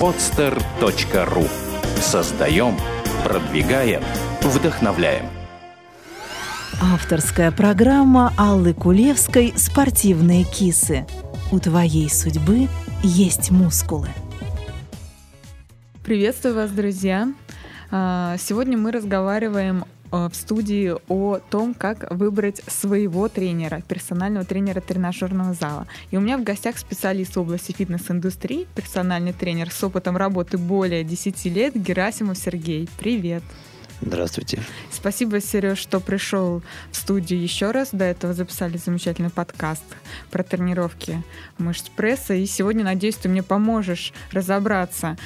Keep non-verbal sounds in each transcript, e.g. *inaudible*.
podster.ru Создаем, продвигаем, вдохновляем. Авторская программа Аллы Кулевской «Спортивные кисы». У твоей судьбы есть мускулы. Приветствую вас, друзья! А, сегодня мы разговариваем в студии о том, как выбрать своего тренера, персонального тренера тренажерного зала. И у меня в гостях специалист в области фитнес-индустрии, персональный тренер с опытом работы более 10 лет Герасимов Сергей. Привет! Здравствуйте. Спасибо, Сереж, что пришел в студию еще раз. До этого записали замечательный подкаст про тренировки мышц пресса. И сегодня, надеюсь, ты мне поможешь разобраться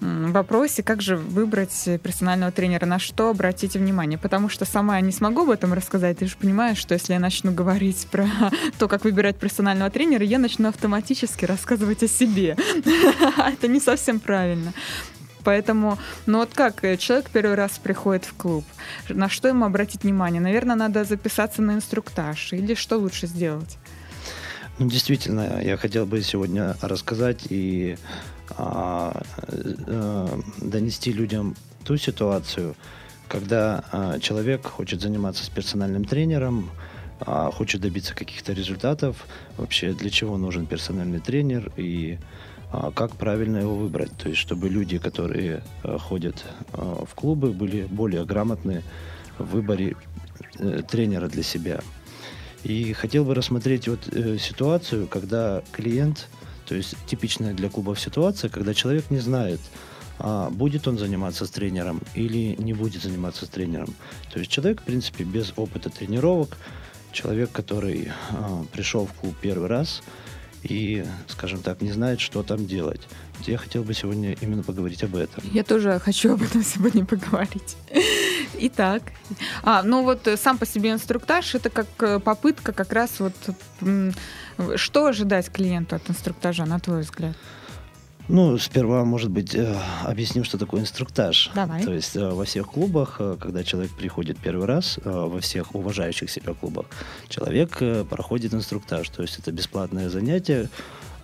в вопросе, как же выбрать персонального тренера, на что обратить внимание. Потому что сама я не смогу об этом рассказать. Ты же понимаешь, что если я начну говорить про *laughs* то, как выбирать персонального тренера, я начну автоматически рассказывать о себе. *laughs* Это не совсем правильно. Поэтому, ну вот как э, человек первый раз приходит в клуб, на что ему обратить внимание? Наверное, надо записаться на инструктаж или что лучше сделать? Ну, действительно, я хотел бы сегодня рассказать и а, а, донести людям ту ситуацию, когда а, человек хочет заниматься с персональным тренером, а, хочет добиться каких-то результатов, вообще для чего нужен персональный тренер и как правильно его выбрать. То есть, чтобы люди, которые а, ходят а, в клубы, были более грамотны в выборе э, тренера для себя. И хотел бы рассмотреть вот э, ситуацию, когда клиент, то есть типичная для клубов ситуация, когда человек не знает, а будет он заниматься с тренером или не будет заниматься с тренером. То есть человек, в принципе, без опыта тренировок, человек, который а, пришел в клуб первый раз, и, скажем так, не знает, что там делать. Я хотел бы сегодня именно поговорить об этом. Я тоже хочу об этом *laughs* сегодня поговорить. Итак, а, ну вот э, сам по себе инструктаж это как э, попытка как раз вот что ожидать клиенту от инструктажа, на твой взгляд? Ну, сперва, может быть, э, объясним, что такое инструктаж. Давай. То есть э, во всех клубах, э, когда человек приходит первый раз, во всех уважающих себя клубах, человек проходит инструктаж. То есть это бесплатное занятие,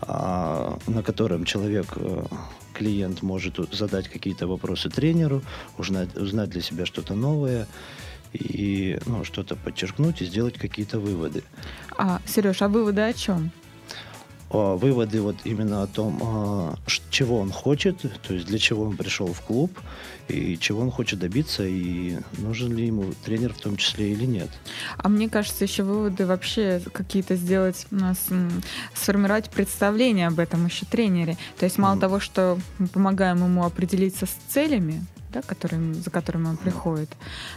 а, на котором человек, клиент может задать какие-то вопросы тренеру, узнать, узнать для себя что-то новое и ну, что-то подчеркнуть и сделать какие-то выводы. А, Сереж, а выводы о чем? А, выводы вот именно о том, а, чего он хочет, то есть для чего он пришел в клуб, и чего он хочет добиться, и нужен ли ему тренер в том числе или нет. А мне кажется, еще выводы вообще какие-то сделать, у нас сформировать представление об этом еще тренере. То есть мало mm. того, что мы помогаем ему определиться с целями, да, который, за которым он приходит.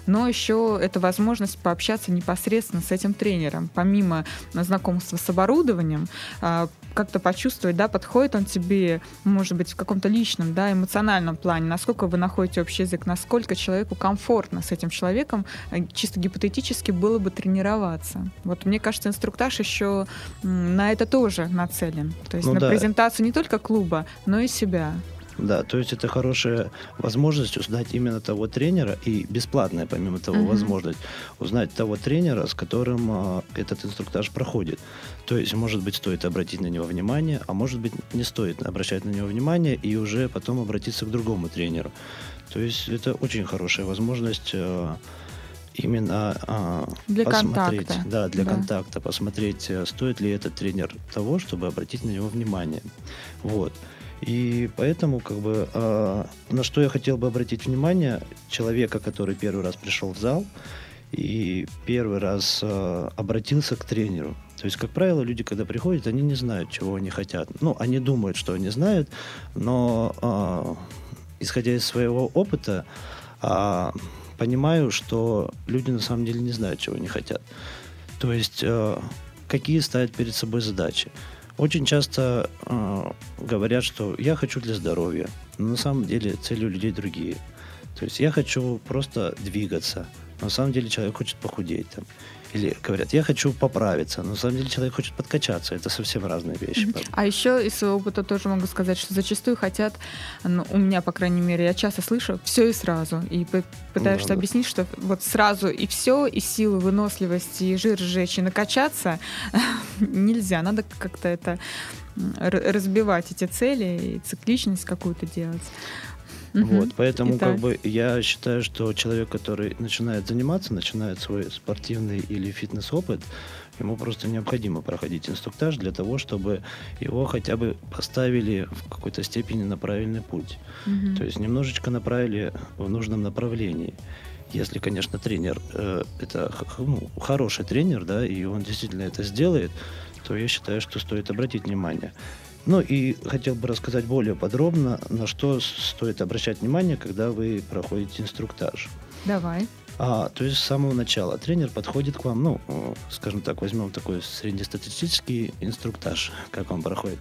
Но еще это возможность пообщаться непосредственно с этим тренером. Помимо знакомства с оборудованием, а, как-то почувствовать, да, подходит он тебе, может быть, в каком-то личном, да, эмоциональном плане, насколько вы находите общий язык, насколько человеку комфортно с этим человеком, э, чисто гипотетически было бы тренироваться. Вот мне кажется, инструктаж еще на это тоже нацелен. То есть ну, на да. презентацию не только клуба, но и себя. Да, то есть это хорошая возможность узнать именно того тренера и бесплатная, помимо того, uh-huh. возможность узнать того тренера, с которым а, этот инструктаж проходит. То есть, может быть, стоит обратить на него внимание, а может быть, не стоит обращать на него внимание и уже потом обратиться к другому тренеру. То есть это очень хорошая возможность а, именно а, для посмотреть, контакта. да, для да. контакта, посмотреть, а, стоит ли этот тренер того, чтобы обратить на него внимание. Вот. И поэтому, как бы, э, на что я хотел бы обратить внимание человека, который первый раз пришел в зал и первый раз э, обратился к тренеру. То есть, как правило, люди, когда приходят, они не знают, чего они хотят. Ну, они думают, что они знают, но э, исходя из своего опыта, э, понимаю, что люди на самом деле не знают, чего они хотят. То есть, э, какие ставят перед собой задачи. Очень часто э, говорят, что я хочу для здоровья, но на самом деле цели у людей другие. То есть я хочу просто двигаться, На самом деле человек хочет похудеть. Там. Или говорят, я хочу поправиться. Но на самом деле человек хочет подкачаться. Это совсем разные вещи. А еще из своего опыта тоже могу сказать, что зачастую хотят, ну, у меня, по крайней мере, я часто слышу, все и сразу. И пытаешься ну, да, объяснить, что вот сразу и все, и силу, выносливость, и жир сжечь, и накачаться *laughs* нельзя. Надо как-то это разбивать эти цели и цикличность какую-то делать. Вот, поэтому Итак. как бы я считаю, что человек, который начинает заниматься, начинает свой спортивный или фитнес-опыт, ему просто необходимо проходить инструктаж для того, чтобы его хотя бы поставили в какой-то степени на правильный путь. Угу. То есть немножечко направили в нужном направлении. Если, конечно, тренер э, это ну, хороший тренер, да, и он действительно это сделает, то я считаю, что стоит обратить внимание. Ну и хотел бы рассказать более подробно, на что стоит обращать внимание, когда вы проходите инструктаж. Давай. А, то есть с самого начала тренер подходит к вам, ну, скажем так, возьмем такой среднестатистический инструктаж, как он проходит.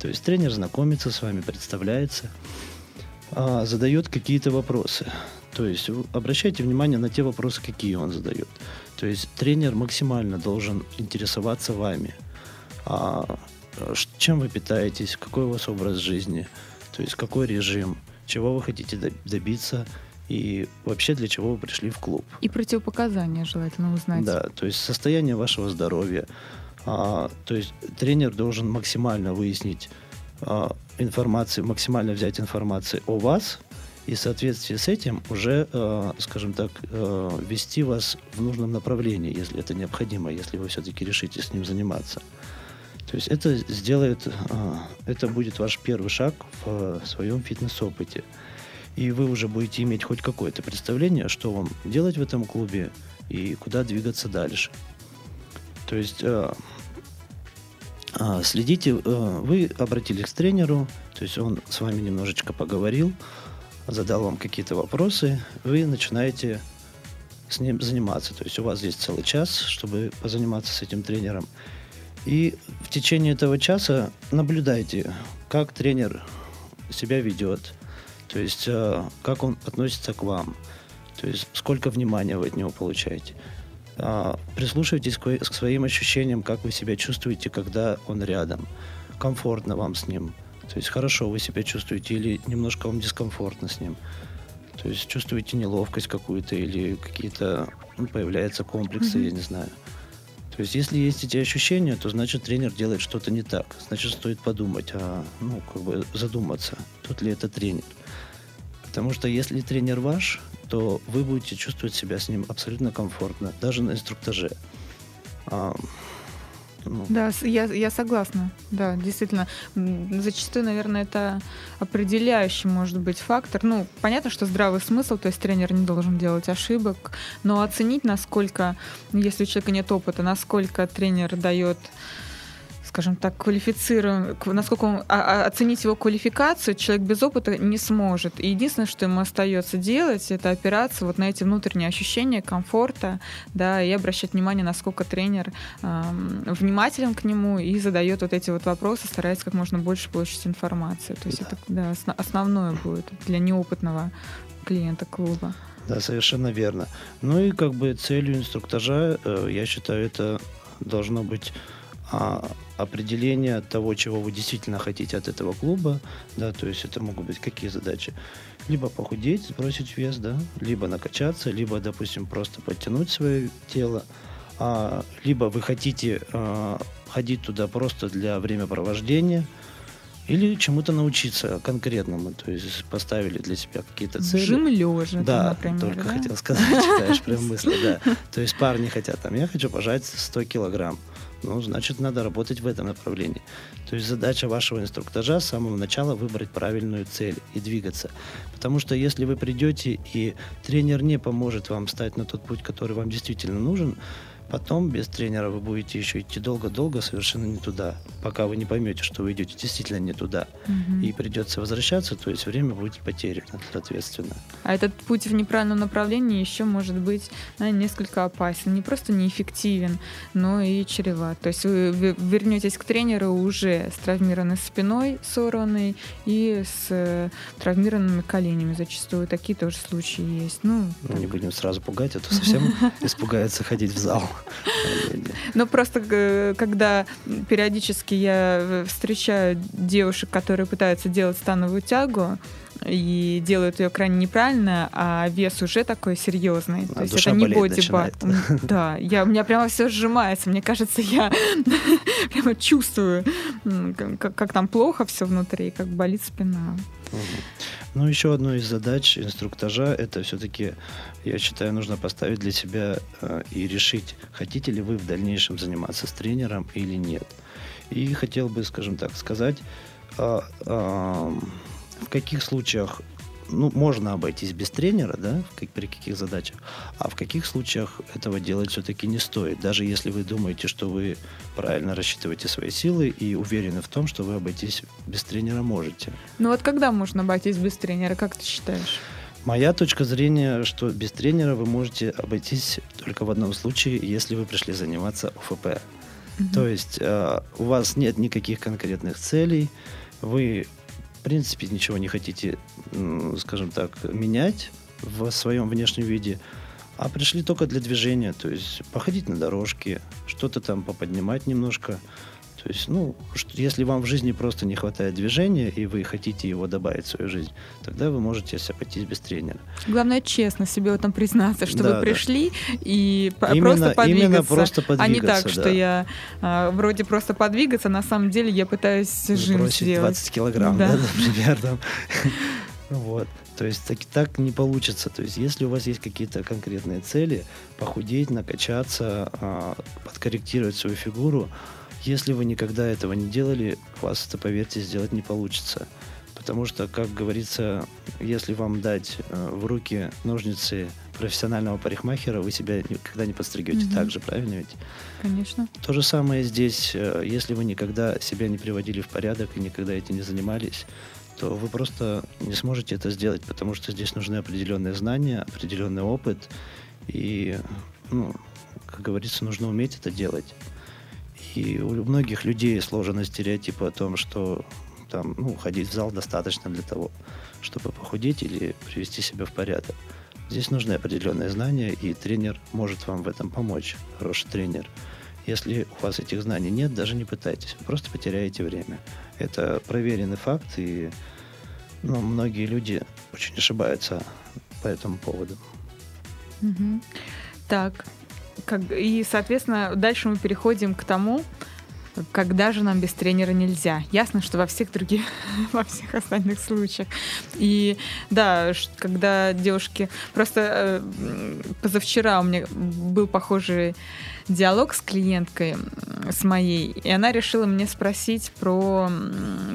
То есть тренер знакомится с вами, представляется, а, задает какие-то вопросы. То есть обращайте внимание на те вопросы, какие он задает. То есть тренер максимально должен интересоваться вами. А, чем вы питаетесь, какой у вас образ жизни, то есть какой режим, чего вы хотите добиться и вообще для чего вы пришли в клуб. И противопоказания желательно узнать. Да, то есть состояние вашего здоровья. А, то есть тренер должен максимально выяснить а, информацию, максимально взять информацию о вас и в соответствии с этим уже, а, скажем так, а, вести вас в нужном направлении, если это необходимо, если вы все-таки решите с ним заниматься. То есть это сделает, а, это будет ваш первый шаг в своем фитнес-опыте. И вы уже будете иметь хоть какое-то представление, что вам делать в этом клубе и куда двигаться дальше. То есть а, а, следите, вы обратились к тренеру, то есть он с вами немножечко поговорил, задал вам какие-то вопросы, вы начинаете с ним заниматься. То есть у вас есть целый час, чтобы позаниматься с этим тренером. И в течение этого часа наблюдайте, как тренер себя ведет, то есть э, как он относится к вам, то есть сколько внимания вы от него получаете. А, прислушивайтесь к своим ощущениям, как вы себя чувствуете, когда он рядом. Комфортно вам с ним. То есть хорошо вы себя чувствуете или немножко вам дискомфортно с ним. То есть чувствуете неловкость какую-то или какие-то ну, появляются комплексы, mm-hmm. я не знаю. То есть, если есть эти ощущения, то значит тренер делает что-то не так. Значит, стоит подумать, а, ну, как бы задуматься, тот ли это тренер. Потому что если тренер ваш, то вы будете чувствовать себя с ним абсолютно комфортно, даже на инструктаже. Ну. Да, я, я согласна. Да, действительно. Зачастую, наверное, это определяющий может быть фактор. Ну, понятно, что здравый смысл, то есть тренер не должен делать ошибок, но оценить, насколько, если у человека нет опыта, насколько тренер дает скажем так, квалифицируем, насколько он, а, а, оценить его квалификацию человек без опыта не сможет. И единственное, что ему остается делать, это опираться вот на эти внутренние ощущения комфорта, да, и обращать внимание, насколько тренер э, внимателен к нему и задает вот эти вот вопросы, старается как можно больше получить информацию. То есть да. это да, основное будет для неопытного клиента клуба. Да, совершенно верно. Ну и как бы целью инструктажа, э, я считаю, это должно быть а, определение того, чего вы действительно хотите от этого клуба, да, то есть это могут быть какие задачи. Либо похудеть, сбросить вес, да, либо накачаться, либо, допустим, просто подтянуть свое тело, а, либо вы хотите а, ходить туда просто для времяпровождения, или чему-то научиться конкретному, то есть поставили для себя какие-то цели. Жим лежа, да, например, только да? хотел сказать, читаешь прям *laughs* мысли, да. То есть парни хотят, там, я хочу пожать 100 килограмм ну, значит, надо работать в этом направлении. То есть задача вашего инструктажа с самого начала выбрать правильную цель и двигаться. Потому что если вы придете и тренер не поможет вам стать на тот путь, который вам действительно нужен, Потом без тренера вы будете еще идти долго-долго совершенно не туда, пока вы не поймете, что вы идете действительно не туда. Мгм. И придется возвращаться, то есть время будет потеряно, соответственно. А этот путь в неправильном направлении еще может быть да, несколько опасен. Не просто неэффективен, но и чреват. То есть вы ве- вернетесь к тренеру уже с травмированной спиной, сорванной, и с э, травмированными коленями. Зачастую такие тоже случаи есть. Ну, Ну, не будем сразу пугать, а то совсем *laughs* испугаются ходить в зал. Ну, просто э, когда периодически я э, встречаю девушек, которые пытаются делать становую тягу, и делают ее крайне неправильно, а вес уже такой серьезный. А То есть это не бодибат. *laughs* Да, я, у меня прямо все сжимается. Мне кажется, я *laughs* прямо чувствую, как, как там плохо все внутри, как болит спина. Ну, еще одну из задач инструктажа это все-таки, я считаю, нужно поставить для себя э, и решить, хотите ли вы в дальнейшем заниматься с тренером или нет. И хотел бы, скажем так, сказать, а, ам, в каких случаях ну, можно обойтись без тренера, да, как- при каких задачах, а в каких случаях этого делать все-таки не стоит, даже если вы думаете, что вы правильно рассчитываете свои силы и уверены в том, что вы обойтись без тренера можете. Ну вот когда можно обойтись без тренера, как ты считаешь? Моя точка зрения, что без тренера вы можете обойтись только в одном случае, если вы пришли заниматься ОФП. То есть э, у вас нет никаких конкретных целей, вы, принципе, ничего не хотите, скажем так, менять в своем внешнем виде, а пришли только для движения, то есть походить на дорожке, что-то там поподнимать немножко. То есть, ну, ш- если вам в жизни просто не хватает движения, и вы хотите его добавить в свою жизнь, тогда вы можете обойтись без тренера. Главное честно себе в этом признаться, что Да, вы да. пришли и Именно- просто подвигаться. именно просто а не так, подвигаться, что да. я а, вроде просто подвигаться, на самом деле я пытаюсь жим сделать. 20 килограмм, Да. да, *laughs* например, там. *laughs* Вот. То есть так, так не получится. То есть если у вас есть какие-то конкретные цели, похудеть, накачаться, а, подкорректировать свою фигуру, если вы никогда этого не делали, у вас это, поверьте, сделать не получится. Потому что, как говорится, если вам дать э, в руки ножницы профессионального парикмахера, вы себя никогда не подстригете Мгм. так же, правильно ведь? Конечно. То же самое здесь, э, если вы никогда себя не приводили в порядок и никогда этим не занимались, то вы просто не сможете это сделать, потому что здесь нужны определенные знания, определенный опыт, и, ну, как говорится, нужно уметь это делать. И у многих людей сложены стереотипы о том, что там, ну, ходить в зал достаточно для того, чтобы похудеть или привести себя в порядок. Здесь нужны определенные знания, и тренер может вам в этом помочь, хороший тренер. Если у вас этих знаний нет, даже не пытайтесь, просто потеряете время. Это проверенный факт, и ну, многие люди очень ошибаются по этому поводу. Мгм. Так, как, и, соответственно, дальше мы переходим к тому, когда же нам без тренера нельзя. Ясно, что во всех других, *laughs* во всех остальных случаях. И да, когда девушки... Просто э, позавчера у меня был похожий диалог с клиенткой, с моей, и она решила мне спросить про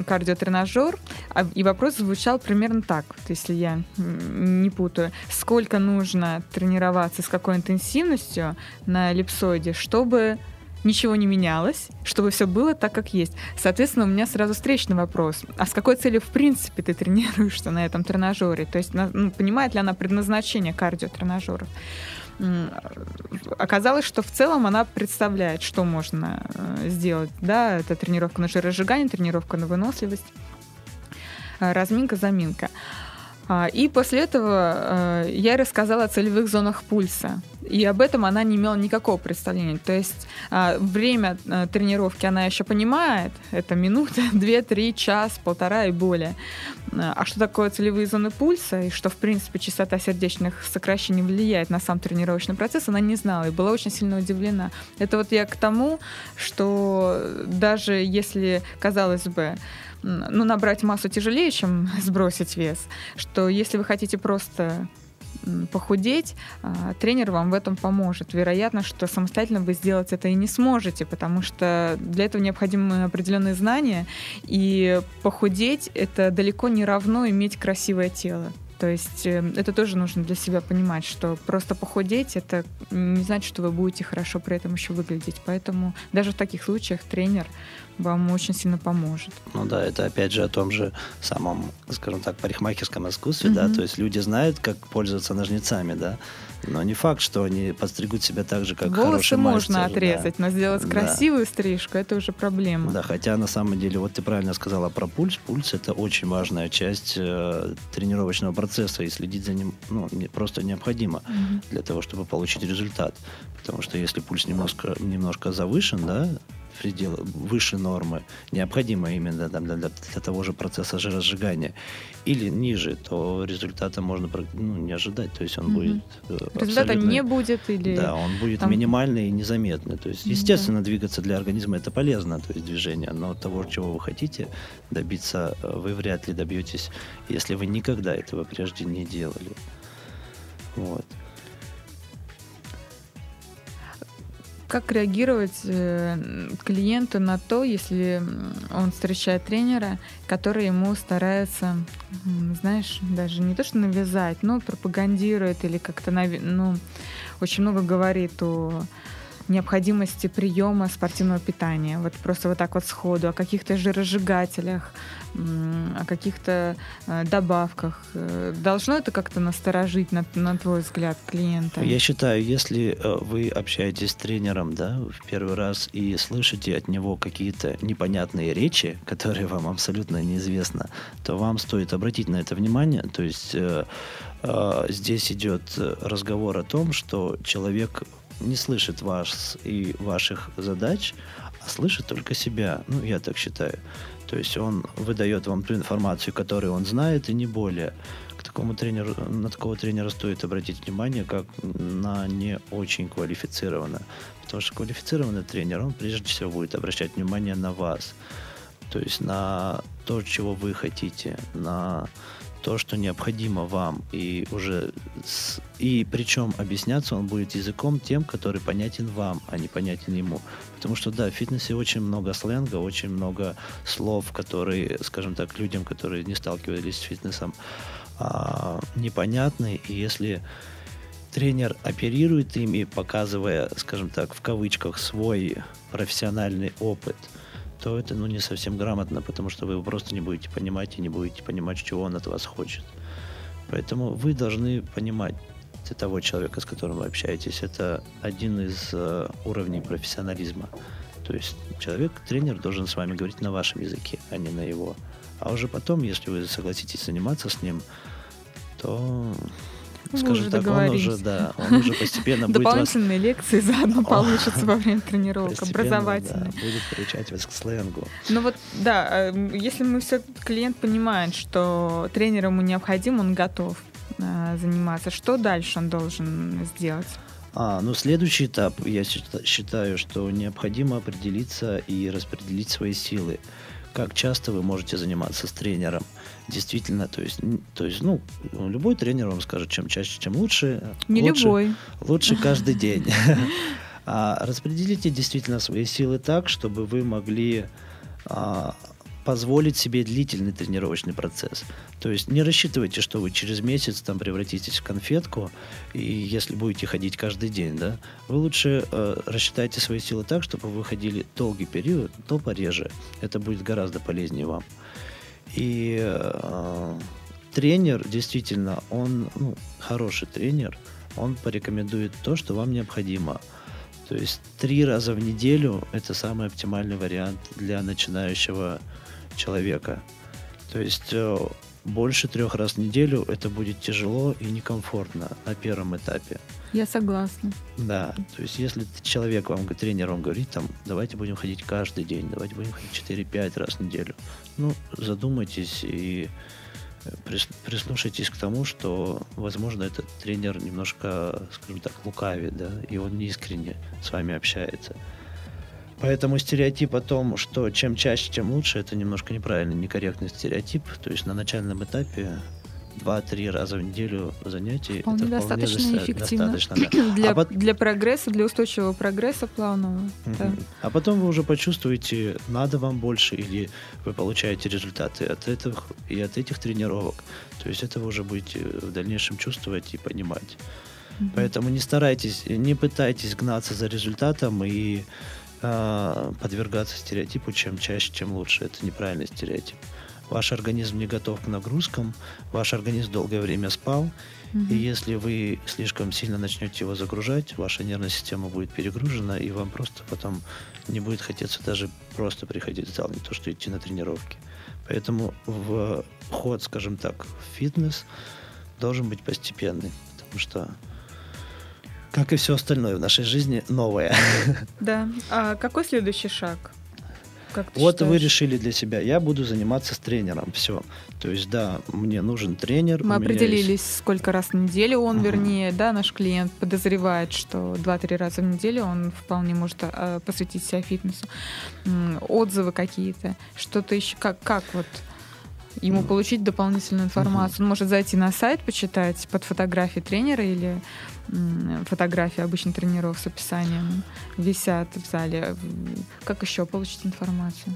кардиотренажер, а- и вопрос звучал примерно так, вот если я не путаю. Сколько нужно тренироваться, с какой интенсивностью на эллипсоиде, чтобы ничего не менялось, чтобы все было так, как есть. Соответственно, у меня сразу встречный вопрос. А с какой целью, в принципе, ты тренируешься на этом тренажере? То есть, ну, понимает ли она предназначение кардиотренажеров? Оказалось, что в целом она представляет, что можно э, сделать. Да, это тренировка на жиросжигание, тренировка на выносливость, э, разминка, заминка. А, И после этого э, я рассказала о целевых зонах пульса. И об этом она не имела никакого представления. То есть а, время э, тренировки она еще понимает. Это минута, *laughs* две, три, час, полтора и более. А а что такое целевые зоны пульса и что, в принципе, частота сердечных сокращений влияет на сам тренировочный процесс, она не знала и была очень сильно удивлена. Это вот я к тому, что даже если, казалось бы, ну, набрать массу тяжелее, чем *laughs* сбросить вес, что если вы хотите просто похудеть, а, тренер вам в этом поможет. Вероятно, что самостоятельно вы сделать это и не сможете, потому что для этого необходимы определенные знания, и похудеть это далеко не равно иметь красивое тело. То есть э, это тоже нужно для себя понимать, что просто похудеть это не значит, что вы будете хорошо при этом еще выглядеть. Поэтому даже в таких случаях тренер вам очень сильно поможет. Ну да, это опять же о том же самом, скажем так, парикмахерском искусстве, mm-hmm. да, то есть люди знают, как пользоваться ножницами, да, но не факт, что они подстригут себя так же, как Волосы хороший можно мастер, отрезать, да. но сделать красивую да. стрижку это уже проблема. Да, хотя на самом деле, вот ты правильно сказала про пульс. Пульс это очень важная часть э, тренировочного процесса, и следить за ним ну, не, просто необходимо mm-hmm. для того, чтобы получить результат. Потому что если пульс немножко, немножко завышен, да, предела, выше нормы, необходимо именно для, для, для того же процесса жиросжигания, или ниже, то результата можно ну, не ожидать. То есть он угу. будет Результата не будет или... Да, он будет там... минимальный и незаметный. То есть, естественно, да. двигаться для организма это полезно, то есть движение, но того, чего вы хотите добиться, э, вы вряд ли добьетесь, если вы никогда этого прежде не делали. Вот. Как реагировать э, клиенту на то, если он встречает тренера, который ему старается, знаешь, даже не то что навязать, но пропагандирует или как-то, ну, очень много говорит о необходимости приема спортивного питания. Вот просто вот так вот сходу, о каких-то жиросжигателях, о каких-то э, добавках. Э, должно это как-то насторожить, на, на твой взгляд, клиента? Я считаю, если э, вы общаетесь с тренером да, в первый раз и слышите от него какие-то непонятные речи, *laughs* которые вам абсолютно неизвестны, то вам стоит обратить на это внимание. То есть здесь идет разговор о том, что человек не слышит вас и ваших задач, а слышит только себя. Ну, я так считаю. То есть он выдает вам ту информацию, которую он знает, и не более. К такому тренеру, на такого тренера стоит обратить внимание, как на не очень квалифицированного. Потому что квалифицированный тренер, он прежде всего будет обращать внимание на вас. То есть на то, чего вы хотите, на то, что необходимо вам, и уже с, и причем объясняться он будет языком тем, который понятен вам, а не понятен ему. Потому что да, в фитнесе очень много сленга, очень много слов, которые, скажем так, людям, которые не сталкивались с фитнесом, а, непонятны. И если тренер оперирует ими, показывая, скажем так, в кавычках свой профессиональный опыт – то это ну, не совсем грамотно, потому что вы его просто не будете понимать и не будете понимать, чего он от вас хочет. Поэтому вы должны понимать того человека, с которым вы общаетесь. Это один из э, уровней профессионализма. То есть человек, тренер должен с вами говорить на вашем языке, а не на его. А уже потом, если вы согласитесь заниматься с ним, то скажем так, он уже, да, он уже постепенно будет Дополнительные лекции заодно получатся во время *laughs* тренировок, образовательные. будет приучать вас к сленгу. Ну вот, да, э, если мы все, клиент понимает, что тренер ему необходим, он готов э, заниматься, что дальше он должен сделать? А, ну, следующий этап, я считаю, что необходимо определиться и распределить свои силы. Как часто вы можете заниматься с тренером? действительно, то есть, то есть, ну, любой тренер вам скажет, чем чаще, чем лучше. Не лучше, любой. Лучше каждый *laughs* день. А распределите действительно свои силы так, чтобы вы могли а, позволить себе длительный тренировочный процесс. То есть не рассчитывайте, что вы через месяц там превратитесь в конфетку, и если будете ходить каждый день, да, вы лучше э, рассчитайте свои силы так, чтобы вы ходили долгий период, но пореже. Это будет гораздо полезнее вам. И э, тренер, действительно, он ну, хороший тренер, он порекомендует то, что вам необходимо. То есть три раза в неделю это самый оптимальный вариант для начинающего человека. То есть э, больше трех раз в неделю это будет тяжело и некомфортно на первом этапе. Я согласна. Да, то есть если человек вам, тренер вам говорит, там, давайте будем ходить каждый день, давайте будем ходить 4-5 раз в неделю, ну, задумайтесь и э, прислушайтесь к тому, что, возможно, этот тренер немножко, скажем так, лукавит, да, и он не искренне с вами общается. Поэтому стереотип о том, что чем чаще, тем лучше, это немножко неправильный, некорректный стереотип. То есть на начальном этапе 2-3 раза в неделю занятий. Вполне это достаточно доста- эффективно. достаточно, да. *clears throat* Для, А пот- для прогресса, для устойчивого прогресса плавного. да. Мгм. А потом вы уже почувствуете, надо вам больше, или вы получаете результаты от этих и от этих тренировок. То есть это вы уже будете в дальнейшем чувствовать и понимать. Мгм. Поэтому не старайтесь, не пытайтесь гнаться за результатом и а, подвергаться стереотипу, чем чаще, тем лучше. Это неправильный стереотип. Ваш организм не готов к нагрузкам, ваш организм долгое время спал, Мгм. и если вы слишком сильно начнете его загружать, ваша нервная система будет перегружена, и вам просто потом не будет хотеться даже просто приходить в зал, не то что идти на тренировки. Поэтому в ход, скажем так, в фитнес должен быть постепенный, потому что, как и все остальное в нашей жизни, новое. *laughs* Да. А какой следующий шаг? Как ты Вот вы считаешь? решили для себя, я буду заниматься с тренером, все. То есть, да, мне нужен тренер. Мы меня есть- определились, сколько раз в неделю он, Мгм. вернее, да, наш клиент подозревает, что 2-3 раза в неделю он вполне может а, посвятить себя фитнесу. Отзывы какие-то, что-то еще, как, как вот ему Мгм. получить дополнительную информацию. Он может зайти на сайт, почитать под фотографии тренера или фотографии обычно тренеров с описанием висят в зале. Как еще получить информацию?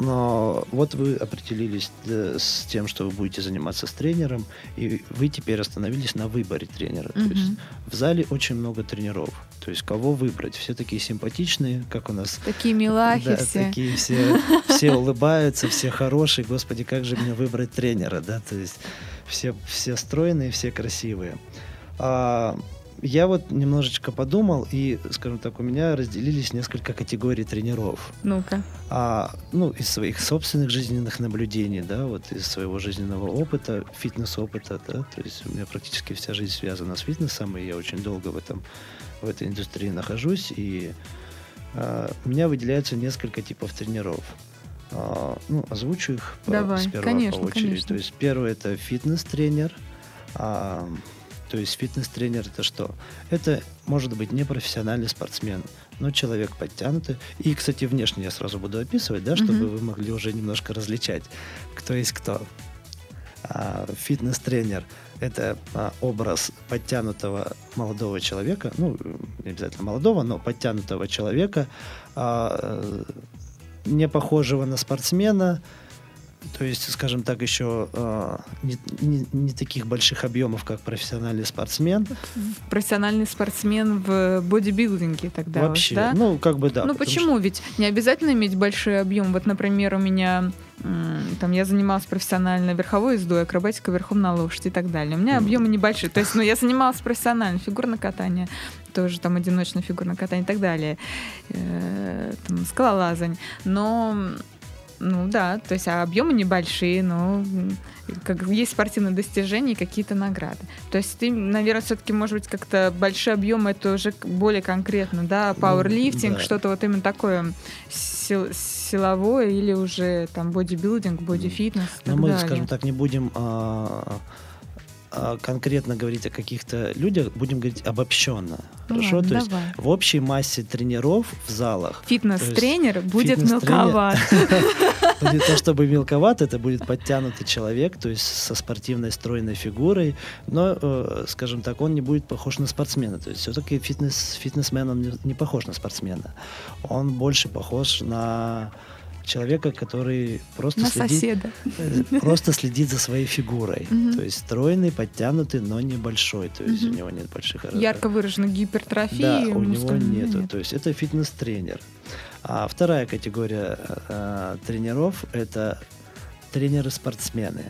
Но вот вы определились э, с тем, что вы будете заниматься с тренером, и вы теперь остановились на выборе тренера. То есть в зале очень много тренеров. То есть кого выбрать? Все такие симпатичные, как у нас. Такие милахи Да, все. такие все, все улыбаются, все хорошие. Господи, как же мне выбрать тренера, да? То есть все, все стройные, все красивые. А, я вот немножечко подумал, и, скажем так, у меня разделились несколько категорий тренеров Ну-ка. а, ну, из своих собственных жизненных наблюдений, да, вот из своего жизненного опыта, фитнес-опыта, да, то есть у меня практически вся жизнь связана с фитнесом, и я очень долго в этом, в этой индустрии нахожусь, и а, у меня выделяются несколько типов тренеров. А, ну, озвучу их по- Давай, сперва конечно, по очереди. конечно. То есть первый это фитнес-тренер, а, то есть фитнес-тренер это что? Это может быть не профессиональный спортсмен, но человек подтянутый. И, кстати, внешне я сразу буду описывать, да, чтобы Мгм. вы могли уже немножко различать, кто есть кто. А, фитнес-тренер – это а, образ подтянутого молодого человека, ну, не обязательно молодого, но подтянутого человека, а, не похожего на спортсмена, то есть, скажем так, еще а, не, не- не таких больших объемов, как профессиональный спортсмен. профессиональный спортсмен в бодибилдинге тогда Вообще, да? ну, как бы да. ну почему? Ведь не обязательно иметь большой объем. Вот, например, у меня там я занималась профессионально верховой ездой, акробатикой верхом на лошади и так далее. У меня объемы небольшие. То есть, ну, я занималась профессионально, фигурное катание, тоже там одиночное фигурное катание и так далее, Э, там, скалолазань. Но ну да, то есть а объемы небольшие, но как есть спортивные достижения и какие-то награды. То есть ты, наверное, все-таки, может быть, как-то большой объем это уже более конкретно, да, пауэрлифтинг, да. что-то вот именно такое сил- силовое или уже там бодибилдинг, бодифитнес и Но так мы, далее. скажем так, не будем а, конкретно говорить о каких-то людях, будем говорить обобщенно. Ну Хорошо? ладно, То есть давай. в общей массе тренеров в залах Фитнес-тренер будет мелковат. *laughs* Не то чтобы мелковат, это будет подтянутый человек, то есть со спортивной стройной фигурой, но, э, скажем так, он не будет похож на спортсмена. То есть все-таки фитнес, фитнесмен, он не похож на спортсмена. Он больше похож на человека, который просто На следит, соседа. э, просто следит за своей фигурой. То есть стройный, подтянутый, но небольшой. То есть у него нет больших. Ярко выраженной гипертрофии. Да, у него нету. нет. То есть это фитнес-тренер. А вторая категория э, тренеров это тренеры-спортсмены.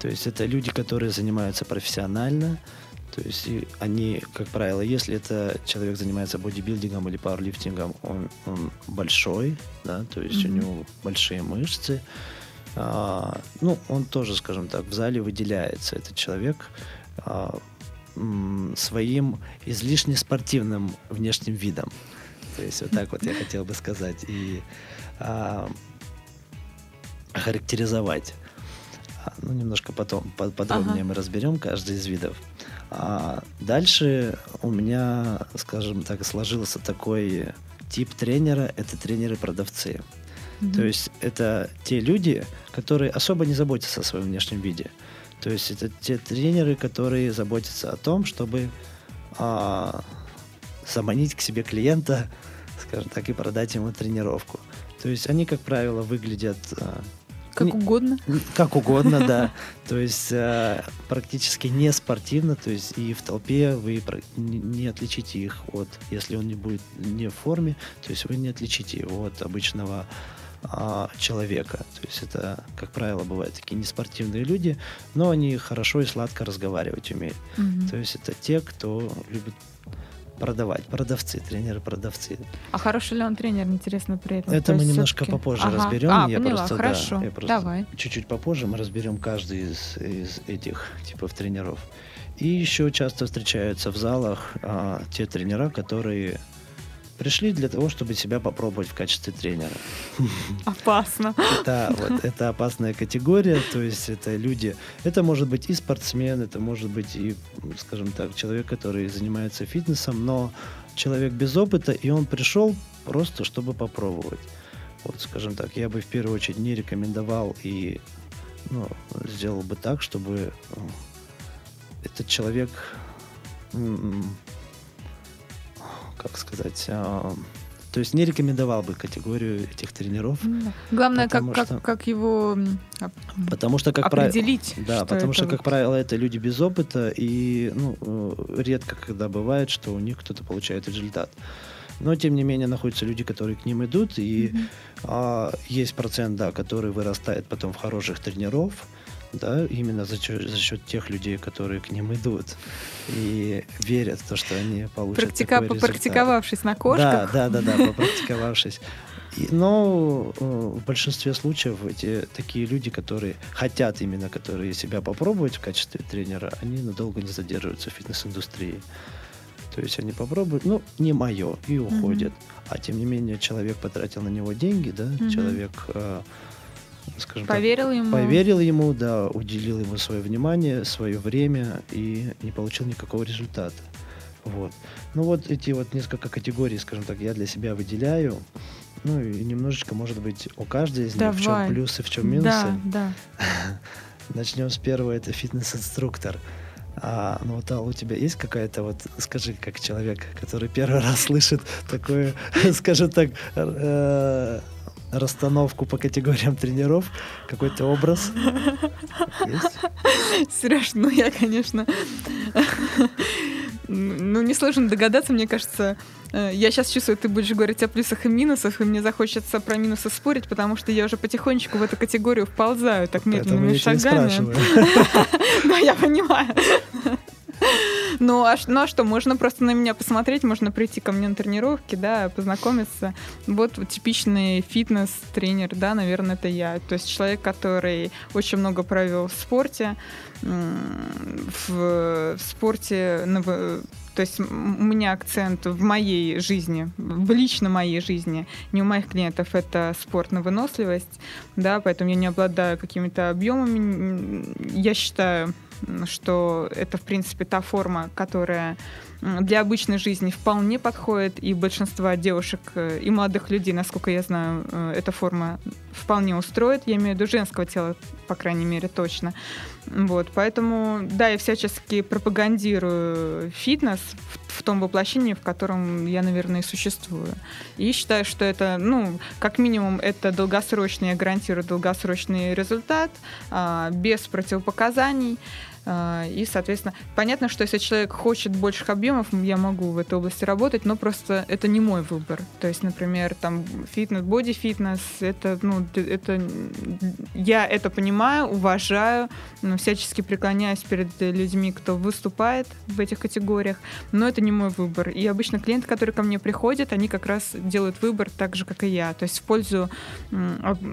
То есть это люди, которые занимаются профессионально. То есть они, как правило, если это человек занимается бодибилдингом или пауэрлифтингом, он, он большой, да, то есть Мгм. у него большие мышцы. А, ну, он тоже, скажем так, в зале выделяется. Этот человек а, м, своим излишне спортивным внешним видом. То есть вот так вот я хотел бы сказать. И а, характеризовать. А, Ну, немножко потом по- подробнее Ага. мы разберем каждый из видов. А дальше у меня, скажем так, сложился такой тип тренера. Это тренеры-продавцы. Мгм. То есть это те люди, которые особо не заботятся о своем внешнем виде. То есть это те тренеры, которые заботятся о том, чтобы а, заманить к себе клиента, скажем так, и продать ему тренировку. То есть они, как правило, выглядят а, как не, угодно. *laughs* Как угодно, да. *laughs* То есть э, практически не спортивно, то есть и в толпе вы не отличите их от, если он не будет не в форме, то есть вы не отличите его от обычного а, человека. То есть это, как правило, бывают такие неспортивные люди, но они хорошо и сладко разговаривать умеют. Угу. То есть это те, кто любит продавать. Продавцы, тренеры-продавцы. А хороший ли он тренер, интересно при этом? Это мы немножко попозже ага. разберем. А, я поняла, просто, хорошо. Да, я просто Давай. Чуть-чуть попозже мы разберем каждый из, из этих типов тренеров. И еще часто встречаются в залах а, те тренера, которые пришли для того, чтобы себя попробовать в качестве тренера. Опасно. Это, вот, это опасная категория, то есть это люди, это может быть и спортсмен, это может быть и, скажем так, человек, который занимается фитнесом, но человек без опыта, и он пришел просто, чтобы попробовать. Вот, скажем так, я бы в первую очередь не рекомендовал и ну, сделал бы так, чтобы э, этот человек как сказать, а, то есть не рекомендовал бы категорию этих тренеров. Да. Главное, как, что, как, как его потому что, как определить. Правило, да, потому что, вот... как правило, это люди без опыта, и ну, э, редко когда бывает, что у них кто-то получает результат. Но, тем не менее, находятся люди, которые к ним идут, и mm-hmm. а, есть процент, да, который вырастает потом в хороших тренеров, да, именно за счет, за счет тех людей, которые к ним идут и верят в то, что они получат Практика, такой Попрактиковавшись на кошках. Да, да, да, да попрактиковавшись. И, но э, в большинстве случаев эти такие люди, которые хотят именно, которые себя попробовать в качестве тренера, они надолго не задерживаются в фитнес-индустрии. То есть они попробуют, ну, не мое, и уходят. Mm-hmm. А тем не менее, человек потратил на него деньги, да, mm-hmm. человек э, скажем поверил так, ему. Поверил ему, да, уделил ему свое внимание, свое время и не получил никакого результата. Вот. Ну вот эти вот несколько категорий, скажем так, я для себя выделяю. Ну и немножечко, может быть, у каждой из них в чем плюсы, в чем минусы. Да, да. *laughs* Начнем с первого, это фитнес-инструктор. А, ну вот, а у тебя есть какая-то вот, скажи, как человек, который первый *laughs* раз слышит такое, *laughs* скажем так, э, расстановку по категориям тренеров, какой-то образ? Есть? Сереж, ну я, конечно, ну, несложно догадаться, мне кажется. Э, я сейчас чувствую, ты будешь говорить о плюсах и минусах, и мне захочется про минусы спорить, потому что я уже потихонечку в эту категорию вползаю так медленными шагами. *laughs* Да, я понимаю. *laughs* Ну а, ну а что, можно просто на меня посмотреть, можно прийти ко мне на тренировки, да, познакомиться. Вот типичный фитнес-тренер, да, наверное, это я. То есть человек, который очень много провел в спорте, в, в спорте, то есть у меня акцент в моей жизни, в лично моей жизни, не у моих клиентов, это спорт на выносливость, да, поэтому я не обладаю какими-то объемами. Я считаю, что это, в принципе, та форма, которая для обычной жизни вполне подходит, и большинство девушек э, и молодых людей, насколько я знаю, э, эта форма вполне устроит. Я имею в виду женского тела, по крайней мере, точно. Вот, поэтому, да, я всячески пропагандирую фитнес в, в том воплощении, в котором я, наверное, и существую. И считаю, что это, ну, как минимум, это долгосрочный, я гарантирую долгосрочный результат, а, без противопоказаний. А, и, соответственно, понятно, что если человек хочет больших объемов, я могу в этой области работать, но просто это не мой выбор. То есть, например, там фитнес, боди-фитнес, это, ну, это, я это понимаю, уважаю, всячески преклоняюсь перед людьми, кто выступает в этих категориях, но это не мой выбор. И обычно клиенты, которые ко мне приходят, они как раз делают выбор так же, как и я, то есть в пользу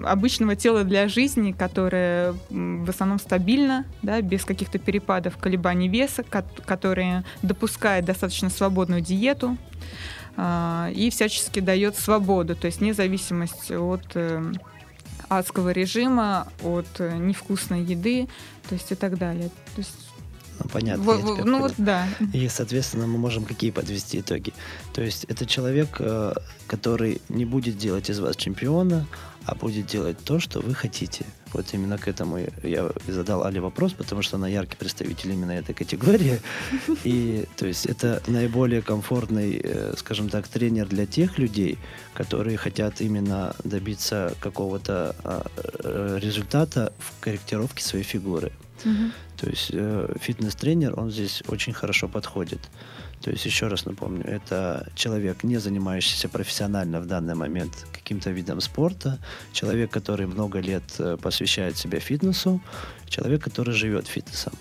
обычного тела для жизни, которое в основном стабильно, да, без каких-то каких-то перепадов колебаний веса, которые допускает достаточно свободную диету а, и всячески дает свободу, то есть независимость от э, адского режима, от э, невкусной еды, то есть и так далее. То есть Ну, понятно. Во- тебя ну понял. вот да. И, соответственно, мы можем какие подвести итоги. То есть это человек, э, который не будет делать из вас чемпиона, а будет делать то, что вы хотите. Вот именно к этому я и задал Али вопрос, потому что она яркий представитель именно этой категории. И то есть это наиболее комфортный, э, скажем так, тренер для тех людей, которые хотят именно добиться какого-то а, э, результата в корректировке своей фигуры. То есть э, фитнес-тренер, он здесь очень хорошо подходит. То есть, еще раз напомню, это человек, не занимающийся профессионально в данный момент каким-то видом спорта, человек, который много лет э, посвящает себя фитнесу, человек, который живет фитнесом.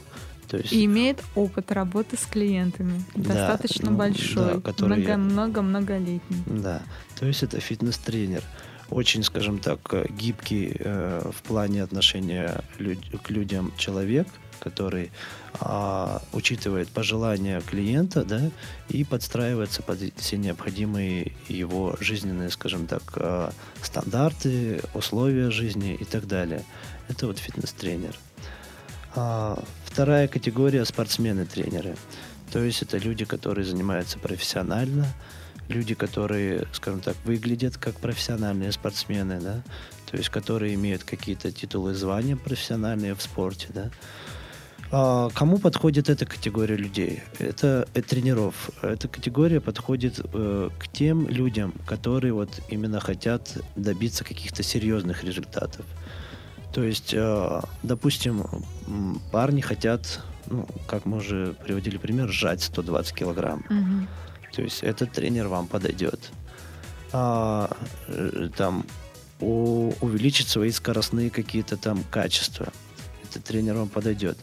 То есть, И имеет опыт работы с клиентами. Да, Достаточно ну, большой. да, который- Много-много-многолетний. Да, то есть это фитнес-тренер. Очень, скажем так, гибкий э, в плане отношения люд- к людям человек, который а, учитывает пожелания клиента, да, и подстраивается под все необходимые его жизненные, скажем так, а, стандарты, условия жизни и так далее. Это вот фитнес-тренер. А, вторая категория спортсмены-тренеры. То есть это люди, которые занимаются профессионально, люди, которые, скажем так, выглядят как профессиональные спортсмены, да, то есть которые имеют какие-то титулы звания профессиональные в спорте, да. А кому подходит эта категория людей? Это э, тренеров. Эта категория подходит э, к тем людям, которые вот именно хотят добиться каких-то серьезных результатов. То есть, э, допустим, парни хотят, ну, как мы уже приводили пример, сжать 120 килограмм. Мгм. То есть этот тренер вам подойдет. А, э, там у- увеличить свои скоростные какие-то там качества. Этот тренер вам подойдет.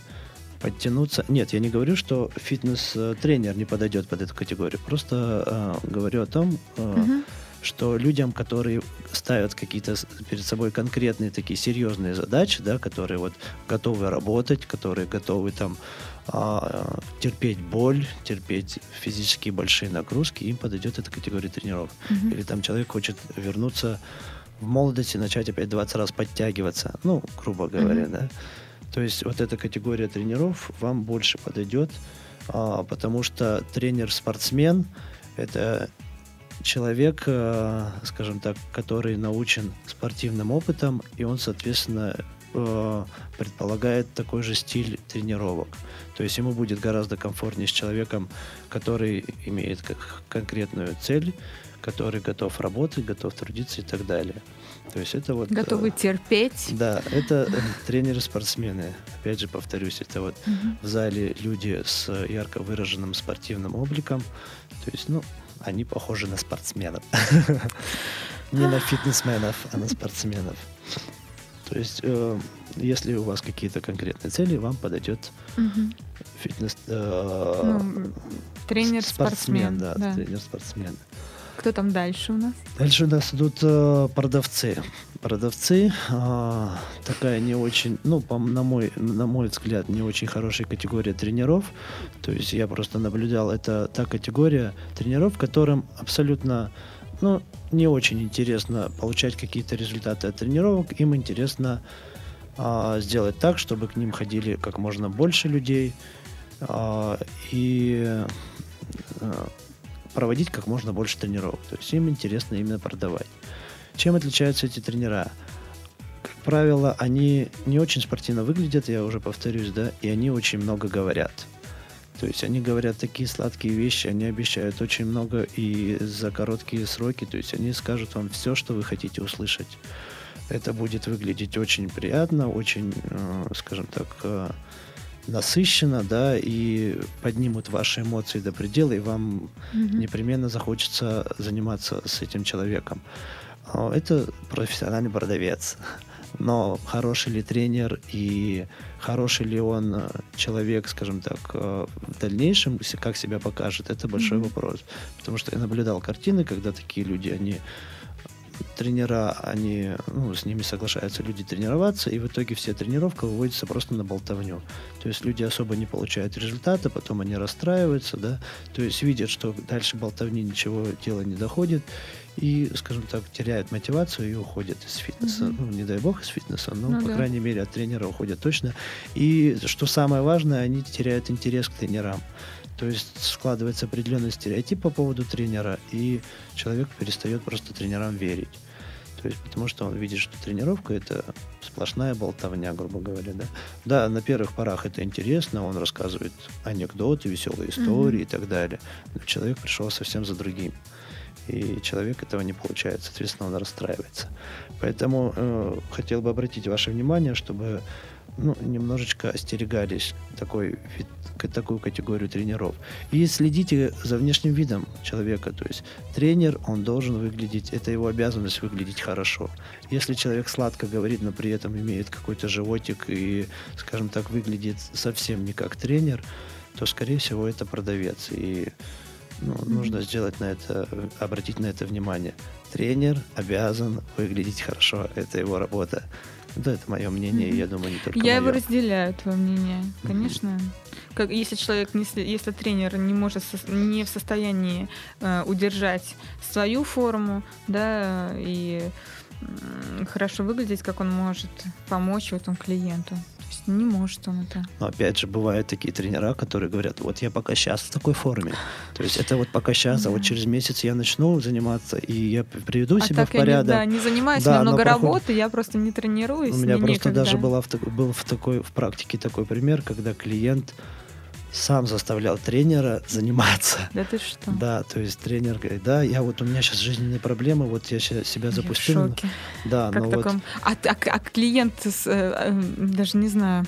Подтянуться. Нет, я не говорю, что фитнес-тренер не подойдет под эту категорию. Просто э, говорю о том, э, Мгм. что людям, которые ставят какие-то перед собой конкретные такие серьезные задачи, да, которые вот готовы работать, которые готовы там а, терпеть боль, терпеть физически большие нагрузки, им подойдет эта категория тренеров. Мгм. Или там человек хочет вернуться в молодости, начать опять 20 раз подтягиваться, ну, грубо говоря, Мгм. да. То есть вот эта категория тренеров вам больше подойдет, а, потому что тренер-спортсмен – это человек, э, скажем так, который научен спортивным опытом, и он, соответственно, э, предполагает такой же стиль тренировок. То есть ему будет гораздо комфортнее с человеком, который имеет как конкретную цель, который готов работать, готов трудиться и так далее. То есть это вот... э, Готовы терпеть. Да, это э, *laughs* тренеры-спортсмены. Опять же, повторюсь, это вот в зале люди с ярко выраженным спортивным обликом. То есть, ну, они похожи на спортсменов. *laughs* Не на фитнесменов, а на спортсменов. То есть, э, если у вас какие-то конкретные цели, вам подойдет Мгм. фитнес... э, Ну, Тренер-спортсмен. да, да. тренер-спортсмен. Кто там дальше у нас? Дальше у нас идут э, продавцы. Продавцы э, такая не очень, ну, по- на, мой, на мой взгляд, не очень хорошая категория тренеров. То есть я просто наблюдал, это та категория тренеров, которым абсолютно, ну, не очень интересно получать какие-то результаты от тренировок. Им интересно а, сделать так, чтобы к ним ходили как можно больше людей а, и а, проводить как можно больше тренировок. То есть им интересно именно продавать. Чем отличаются эти тренера? Как правило, они не очень спортивно выглядят, я уже повторюсь, да, и они очень много говорят. То есть они говорят такие сладкие вещи, они обещают очень много и за короткие сроки, то есть они скажут вам все, что вы хотите услышать. Это будет выглядеть очень приятно, очень, э, скажем так, э, насыщенно, да, и поднимут ваши эмоции до предела, и вам Мгм. непременно захочется заниматься с этим человеком. А, Это профессиональный продавец. Но хороший ли тренер и хороший ли он э, человек, скажем так, э, в дальнейшем, как себя покажет, это большой Мгм. вопрос. Потому что я наблюдал картины, когда такие люди, они тренера, они, ну, с ними соглашаются люди тренироваться, и в итоге вся тренировка выводится просто на болтовню. То есть люди особо не получают результата, потом они расстраиваются, да, то есть видят, что дальше болтовни ничего дела не доходит, и, скажем так, теряют мотивацию и уходят из фитнеса. Мгм. Ну, не дай бог из фитнеса, но, Ну по да. крайней мере, от тренера уходят точно. И, что самое важное, они теряют интерес к тренерам. То есть складывается определенный стереотип по поводу тренера, и человек перестает просто тренерам верить. То есть, потому что он видит, что тренировка это сплошная болтовня, грубо говоря, да. Да, на первых порах это интересно, он рассказывает анекдоты, веселые истории и так далее. Но человек пришел совсем за другим. И человек этого не получает, соответственно, он расстраивается. Поэтому э, хотел бы обратить ваше внимание, чтобы ну, немножечко остерегались такой вид, такую категорию тренеров. И следите за внешним видом человека. То есть тренер, он должен выглядеть, это его обязанность выглядеть хорошо. Если человек сладко говорит, но при этом имеет какой-то животик и, скажем так, выглядит совсем не как тренер, то, скорее всего, это продавец. И ну, нужно сделать на это, обратить на это внимание. Тренер обязан выглядеть хорошо. Это его работа. Да, это мое мнение, и я думаю, не только Я его мое. разделяю, твое мнение, конечно. Как, если человек, не, сли- если тренер не может, не в состоянии э, удержать свою форму, да, и м, хорошо выглядеть, как он может помочь в этом клиенту. То есть не может он это. Но опять же, бывают такие тренера, которые говорят, вот я пока сейчас в такой форме. То есть это вот пока сейчас, а вот Да. через месяц я начну заниматься, и я приведу а себя в я не, порядок. да, не занимаюсь, Да, много работы, я просто не тренируюсь. У меня просто некогда. даже была в был в такой в практике такой пример, когда клиент сам заставлял тренера заниматься. Да ты что? Да, то есть тренер говорит, да, я вот у меня сейчас жизненные проблемы, вот я ща- себя Я в запустил. шоке. Да, Как но вот таком- а, а- а клиент, с, э, э, даже не знаю,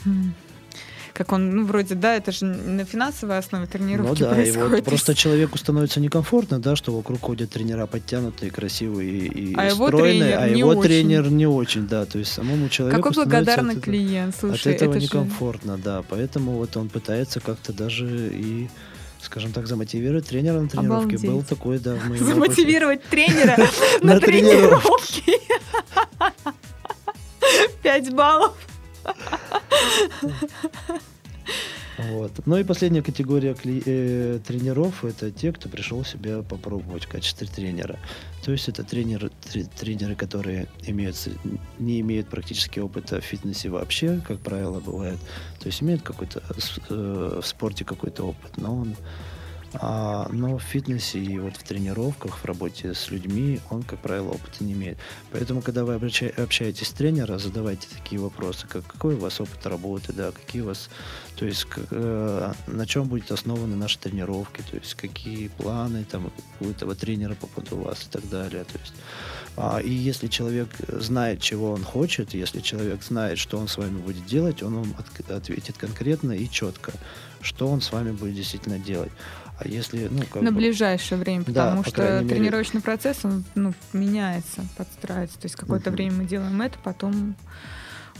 как он, ну, вроде, да, это же на финансовой основе Ну тренировки да, и происходит. вот просто человеку становится некомфортно, да, что вокруг ходят тренера подтянутые, красивые и А его стройные, тренер а его очень. тренер не очень, да, то есть самому человеку Какой благодарный от этого- клиент, слушай, от этого это же... некомфортно, да, поэтому вот он пытается как-то даже и скажем так, замотивировать тренера на тренировке. Обалдеть. Был такой, да, опыте. *laughs* Замотивировать тренера *laughs* На тренировке. *laughs* Пять баллов. Вот. Ну и последняя категория кли- э, тренеров это те, кто пришел себя попробовать в качестве тренера. То есть это тренеры, тре- тренеры, которые имеют, не имеют практически опыта в фитнесе вообще, как правило, бывает. То есть имеют какой-то э, в спорте какой-то опыт, но он а, но в фитнесе и вот в тренировках, в работе с людьми он, как правило, опыта не имеет. Поэтому, когда вы общаетесь с тренером, задавайте такие вопросы, как какой у вас опыт работы, да, какие у вас, то есть к- э, на чем будет основаны наши тренировки, то есть какие планы там у этого тренера по поводу вас и так далее. То есть, а, и если человек знает, чего он хочет, если человек знает, что он с вами будет делать, он вам отк- ответит конкретно и четко, что он с вами будет действительно делать. А если, ну, как На бы- ближайшее время, Да, потому по что мере. тренировочный процесс, он ну, меняется, подстраивается. То есть какое-то Мгм. время мы делаем это, потом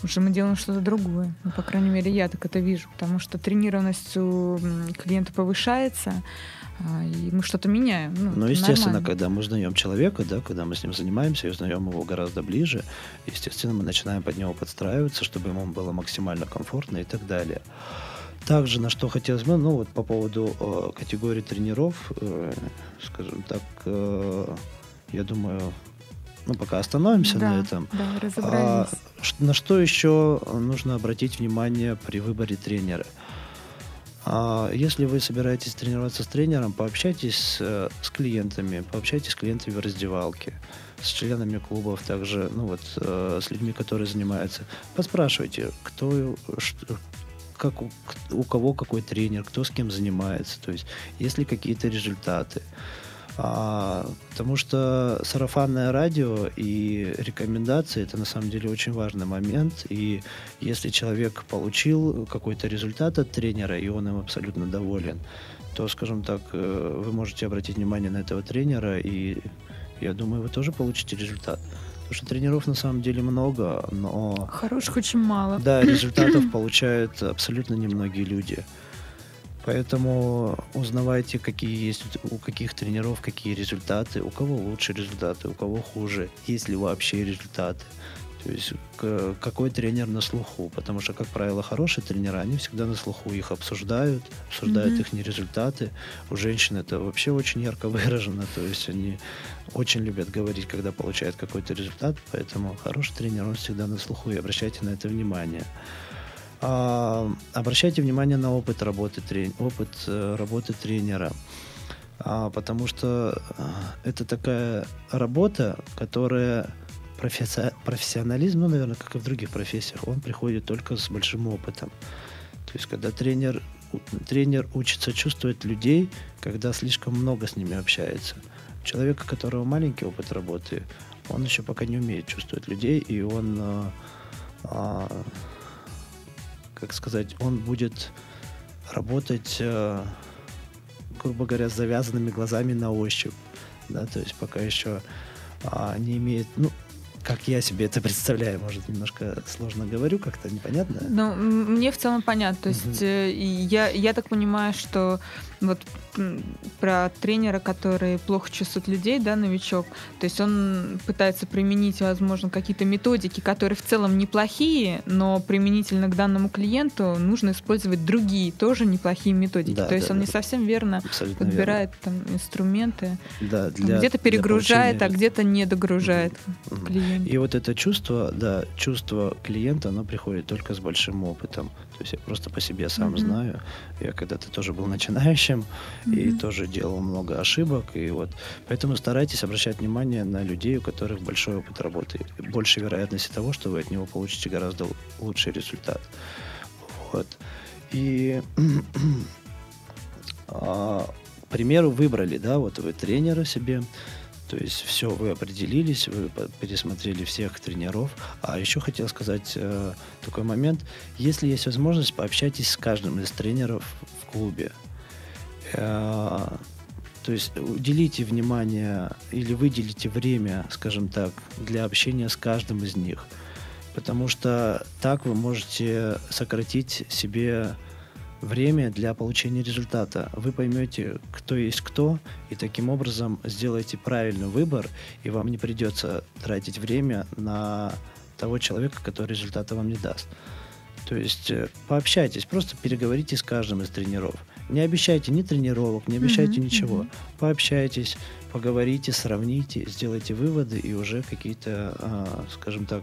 уже мы делаем что-то другое. Ну, по крайней мере, я так это вижу, потому что тренированность у клиента повышается, а, и мы что-то меняем. Ну, Ну, естественно, нормально. когда мы узнаем человека, да, когда мы с ним занимаемся и узнаем его гораздо ближе, естественно, мы начинаем под него подстраиваться, чтобы ему было максимально комфортно и так далее. Также на что хотелось бы, ну вот по поводу э, категории тренеров, э, скажем так, э, я думаю, ну пока остановимся да, на этом. Да, А, разобрались. ш- на что еще нужно обратить внимание при выборе тренера? А, Если вы собираетесь тренироваться с тренером, пообщайтесь с, э, с клиентами, пообщайтесь с клиентами в раздевалке, с членами клубов, также, ну вот, э, с людьми, которые занимаются. Поспрашивайте, кто, что- как у, у кого какой тренер, кто с кем занимается, то есть есть ли какие-то результаты. А, потому что сарафанное радио и рекомендации это на самом деле очень важный момент. И если человек получил какой-то результат от тренера, и он им абсолютно доволен, то, скажем так, э, вы можете обратить внимание на этого тренера, и я думаю, вы тоже получите результат. Потому что тренеров на самом деле много, но Хороших очень мало. да, *clears throat* результатов получают абсолютно немногие люди. Поэтому узнавайте, какие есть у каких тренеров какие результаты, у кого лучше результаты, у кого хуже, есть ли вообще результаты. То есть какой тренер на слуху, потому что, как правило, хорошие тренера, они всегда на слуху, их обсуждают, обсуждают mm-hmm. их результаты. У женщин это вообще очень ярко *laughs* выражено, то есть они очень любят говорить, когда получают какой-то результат, поэтому хороший тренер, он всегда на слуху, и обращайте на это внимание. А, обращайте внимание на опыт работы, трен... опыт э, работы тренера, а, потому что э, это такая работа, которая професси... профессионализм, ну, наверное, как и в других профессиях, он приходит только с большим опытом. То есть, когда тренер, тренер учится чувствовать людей, когда слишком много с ними общается. Человек, у которого маленький опыт работы, он еще пока не умеет чувствовать людей, и он, а, а, как сказать, он будет работать, а, грубо говоря, с завязанными глазами на ощупь. Да, то есть пока еще а, не имеет, ну, как я себе это *laughs* представляю, может, немножко сложно говорю, как-то непонятно. Ну, мне в целом понятно. То есть угу. я, я так понимаю, что вот про тренера, который плохо чувствует людей, да, новичок, то есть он пытается применить, возможно, какие-то методики, которые в целом неплохие, но применительно к данному клиенту нужно использовать другие, тоже неплохие методики. Да, то есть да, он да. не совсем верно Абсолютно подбирает верно. там инструменты, да, для, где-то перегружает, а где-то не догружает угу. клиента. И вот это чувство, да, чувство клиента, оно приходит только с большим опытом. То есть я просто по себе сам угу. знаю. Я когда-то тоже был начинающим, mm-hmm. и тоже делал много ошибок. И вот поэтому старайтесь обращать внимание на людей, у которых большой опыт работы. Больше вероятности того, что вы от него получите гораздо лучший результат. Вот. И *clears throat* а, к примеру, выбрали, да, вот вы тренера себе, то есть все, вы определились, вы пересмотрели всех тренеров. А еще хотел сказать э, такой момент. Если есть возможность, пообщайтесь с каждым из тренеров в клубе. Э, то есть уделите внимание или выделите время, скажем так, для общения с каждым из них. Потому что так вы можете сократить себе время для получения результата. Вы поймете, кто есть кто, и таким образом сделаете правильный выбор, и вам не придется тратить время на того человека, который результата вам не даст. То есть э, пообщайтесь, просто переговорите с каждым из тренеров. Не обещайте ни тренировок, не обещайте mm-hmm, ничего. Mm-hmm. Пообщайтесь, поговорите, сравните, сделайте выводы и уже какие-то, а, скажем так,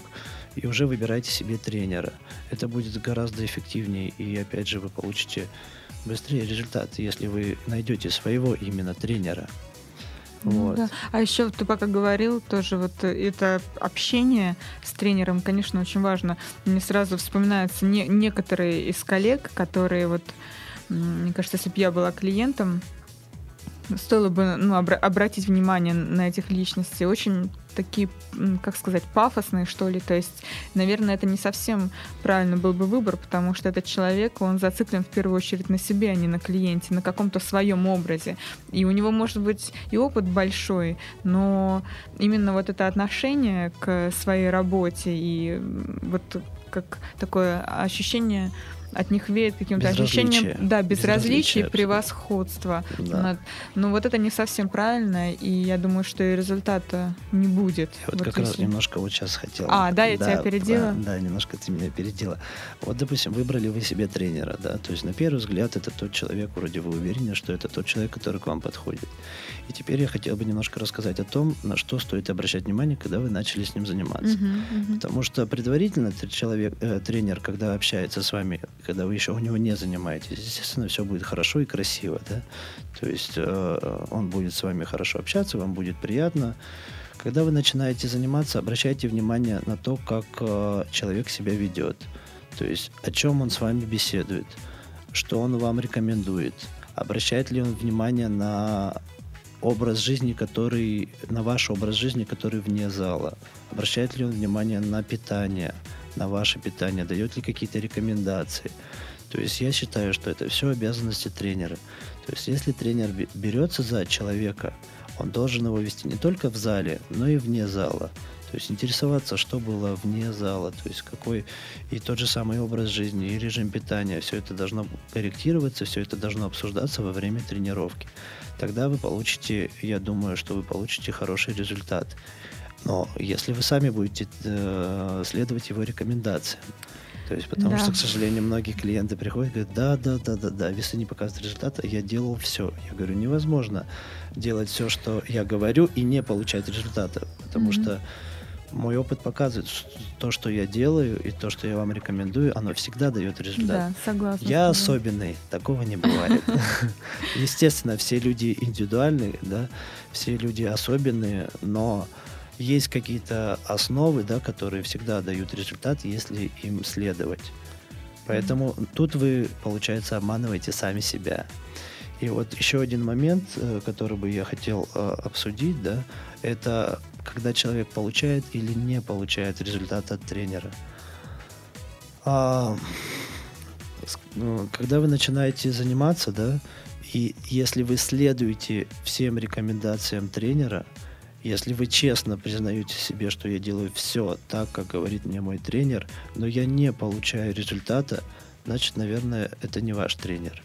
и уже выбирайте себе тренера. Это будет гораздо эффективнее, и опять же вы получите быстрее результат, если вы найдете своего именно тренера. Ну вот. Да. А еще ты пока говорил, тоже вот это общение с тренером, конечно, очень важно. Мне сразу вспоминаются не, некоторые из коллег, которые вот мне кажется, если бы я была клиентом, стоило бы ну, обра- обратить внимание на этих личностей. Очень такие, как сказать, пафосные, что ли. То есть, наверное, это не совсем правильно был бы выбор, потому что этот человек, он зациклен в первую очередь на себе, а не на клиенте, на каком-то своем образе. И у него может быть и опыт большой, но именно вот это отношение к своей работе и вот как такое ощущение от них веет каким-то ощущением да, безразличия и превосходства. Да. Но вот это не совсем правильно, и я думаю, что и результата не будет. Я вот, вот как если... раз немножко вот сейчас хотел. А, да, я да, тебя опередила? Да, да, немножко ты меня опередила. Вот, допустим, выбрали вы себе тренера, да, то есть на первый взгляд это тот человек, вроде вы уверены, что это тот человек, который к вам подходит. И теперь я хотел бы немножко рассказать о том, на что стоит обращать внимание, когда вы начали с ним заниматься. Uh-huh, uh-huh. Потому что предварительно человек, э, тренер, когда общается с вами, когда вы еще у него не занимаетесь, естественно, все будет хорошо и красиво, да. То есть э, он будет с вами хорошо общаться, вам будет приятно. Когда вы начинаете заниматься, обращайте внимание на то, как э, человек себя ведет. То есть о чем он с вами беседует, что он вам рекомендует, обращает ли он внимание на образ жизни, который, на ваш образ жизни, который вне зала, обращает ли он внимание на питание, на ваше питание, дает ли какие-то рекомендации. То есть я считаю, что это все обязанности тренера. То есть если тренер берется за человека, он должен его вести не только в зале, но и вне зала. То есть интересоваться, что было вне зала, то есть какой и тот же самый образ жизни, и режим питания, все это должно корректироваться, все это должно обсуждаться во время тренировки. Тогда вы получите, я думаю, что вы получите хороший результат. Но если вы сами будете э, следовать его рекомендациям, то есть, потому Да. что, к сожалению, многие клиенты приходят и говорят, да, да, да, да, да, весы не показывают результата, я делал все. Я говорю, невозможно делать все, что я говорю, и не получать результата, потому Мгм. что мой опыт показывает, что то, что я делаю, и то, что я вам рекомендую, оно всегда дает результат. Да, согласна. Я особенный, такого не бывает. *laughs* Естественно, все люди индивидуальные, да, все люди особенные, но есть какие-то основы, да, которые всегда дают результат, если им следовать. Поэтому тут вы, получается, обманываете сами себя. И вот еще один момент, э, который бы я хотел э, обсудить, да, это когда человек получает или не получает результат от тренера. А, ну, когда вы начинаете заниматься, да, и если вы следуете всем рекомендациям тренера, если вы честно признаете себе, что я делаю все так, как говорит мне мой тренер, но я не получаю результата, значит, наверное, это не ваш тренер.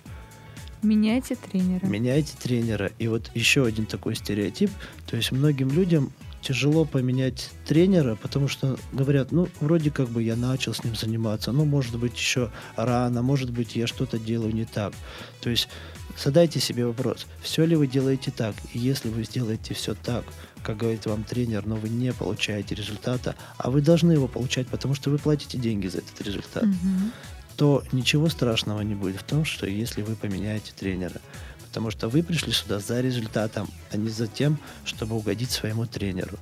Меняйте тренера. Меняйте тренера. И вот еще один такой стереотип. То есть многим людям тяжело поменять тренера, потому что говорят, ну, вроде как бы я начал с ним заниматься, ну, может быть, еще рано, может быть, я что-то делаю не так. То есть задайте себе вопрос, все ли вы делаете так? И если вы сделаете все так, как говорит вам тренер, но вы не получаете результата, а вы должны его получать, потому что вы платите деньги за этот результат Мгм. то ничего страшного не будет в том, что если вы поменяете тренера. Потому что вы пришли сюда за результатом, а не за тем, чтобы угодить своему тренеру.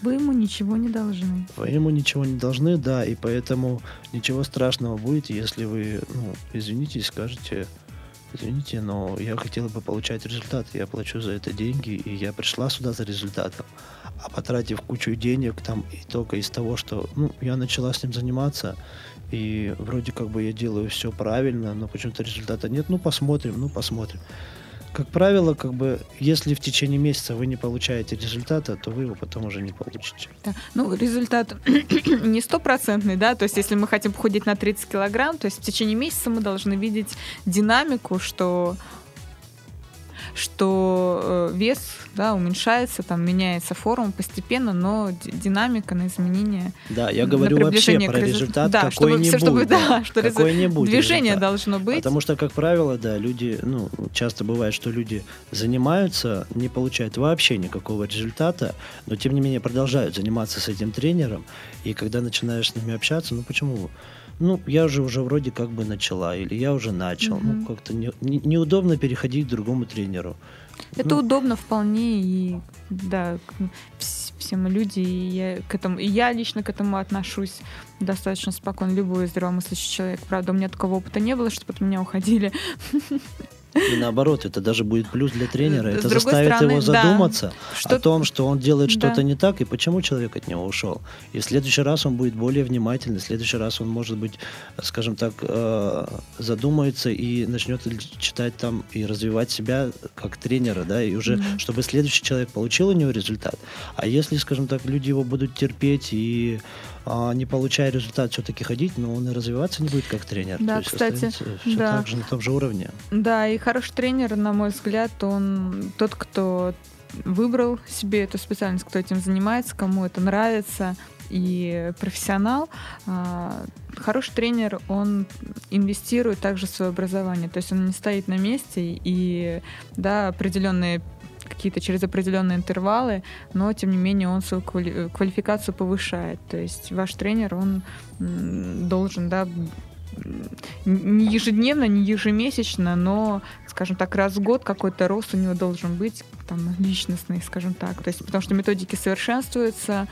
Вы ему ничего не должны. Вы ему ничего не должны, да, и поэтому ничего страшного будет, если вы, ну, извините, и скажете, извините, но я хотела бы получать результат, я плачу за это деньги, и я пришла сюда за результатом. А потратив кучу денег там и только из того, что, ну, я начала с ним заниматься, и вроде как бы я делаю все правильно, но почему-то результата нет, ну, посмотрим, ну, посмотрим. Как правило, как бы, если в течение месяца вы не получаете результата, то вы его потом уже не получите. Да. Ну, результат *clears throat* не стопроцентный, да, то есть если мы хотим похудеть на 30 килограмм, то есть в течение месяца мы должны видеть динамику, что что э, вес да, уменьшается, там меняется форма постепенно, но ди- динамика на изменение. Да, я говорю вообще про резу- результат да, какой-нибудь. чтобы, да, *laughs* что какой-нибудь движение результат. должно быть. Потому что, как правило, да, люди, ну, часто бывает, что люди занимаются, не получают вообще никакого результата, но тем не менее продолжают заниматься с этим тренером. И когда начинаешь с ними общаться, ну почему? Ну, я же уже вроде как бы начала, или я уже начал. Мгм. Ну, как-то не- не- неудобно переходить к другому тренеру. Это Ну, удобно вполне, и да, к- вс- все мы люди, и я, к этому, и я лично к этому отношусь достаточно спокойно, любой здравомыслящий человек. Правда, у меня такого опыта не было, чтобы от меня уходили. *laughs* И наоборот, это даже будет плюс для тренера. С Это заставит стороны, его да, задуматься Что о том, что он делает Да. что-то не так, и почему человек от него ушел. И в следующий раз он будет более внимательный, в следующий раз он, может быть, скажем так, э, задумается и начнет читать там и развивать себя как тренера, да, и уже, Мгм. чтобы следующий человек получил у него результат. А если, скажем так, люди его будут терпеть и не получая результат, все-таки ходить, но он и развиваться не будет как тренер. Да, кстати, все да. так же на том же уровне. Да, и хороший тренер, на мой взгляд, он тот, кто выбрал себе эту специальность, кто этим занимается, кому это нравится, и профессионал. А, Хороший тренер, он инвестирует также в свое образование, то есть он не стоит на месте и да, определенные какие-то через определенные интервалы, но тем не менее он свою квали- квалификацию повышает. То есть ваш тренер, он должен, да, не ежедневно, не ежемесячно, но, скажем так, раз в год какой-то рост у него должен быть, там, личностный, скажем так. То есть, потому что методики совершенствуются,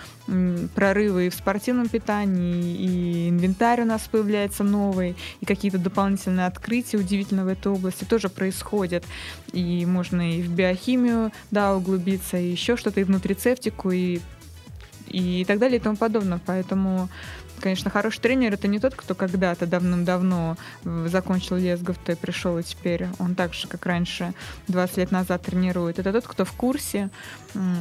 прорывы и в спортивном питании, и инвентарь у нас появляется новый, и какие-то дополнительные открытия удивительно в этой области тоже происходят. И можно и в биохимию, да, углубиться, и еще что-то, и в нутрицептику, и и так далее и тому подобное. Поэтому конечно, хороший тренер это не тот, кто когда-то давным-давно э, закончил Лесгов-то и пришел, и теперь он так же, как раньше, 20 лет назад тренирует. Это тот, кто в курсе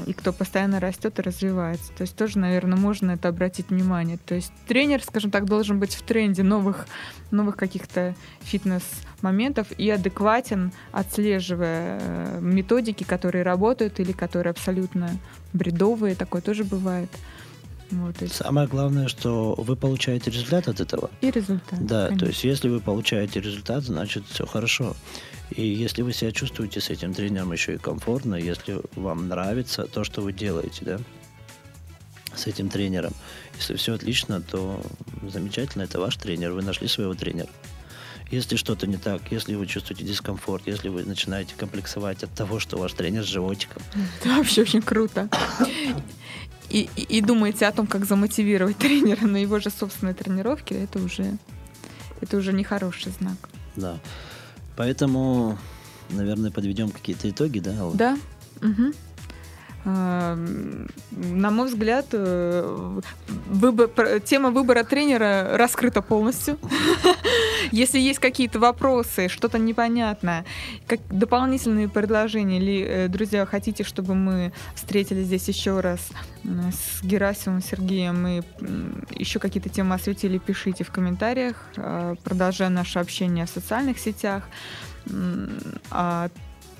и кто постоянно растет и развивается. То есть тоже, наверное, можно это обратить внимание. То есть тренер, скажем так, должен быть в тренде новых, новых каких-то фитнес-моментов и адекватен, отслеживая э, методики, которые работают или которые абсолютно бредовые. Такое тоже бывает. Вот, есть... Самое главное, что вы получаете результат от этого. И результат. Да, конечно. то есть если вы получаете результат, значит все хорошо. И если вы себя чувствуете с этим тренером еще и комфортно, если вам нравится то, что вы делаете, да, с этим тренером, если все отлично, то замечательно, это ваш тренер, вы нашли своего тренера. Если что-то не так, если вы чувствуете дискомфорт, если вы начинаете комплексовать от того, что ваш тренер с животиком. *laughs* Это вообще очень круто и, и, и думаете о том, как замотивировать *laughs* тренера на его же собственной тренировке, это уже, это уже нехороший знак. Да. Поэтому, наверное, подведем какие-то итоги, да? Да. Угу. На мой взгляд, э, выбор, тема выбора тренера раскрыта полностью. *laughs* Если есть какие-то вопросы, что-то непонятное, как дополнительные предложения, или, э, друзья, хотите, чтобы мы встретились здесь еще раз с Герасимом Сергеем и еще какие-то темы осветили, пишите в комментариях, э, продолжая наше общение в социальных сетях. А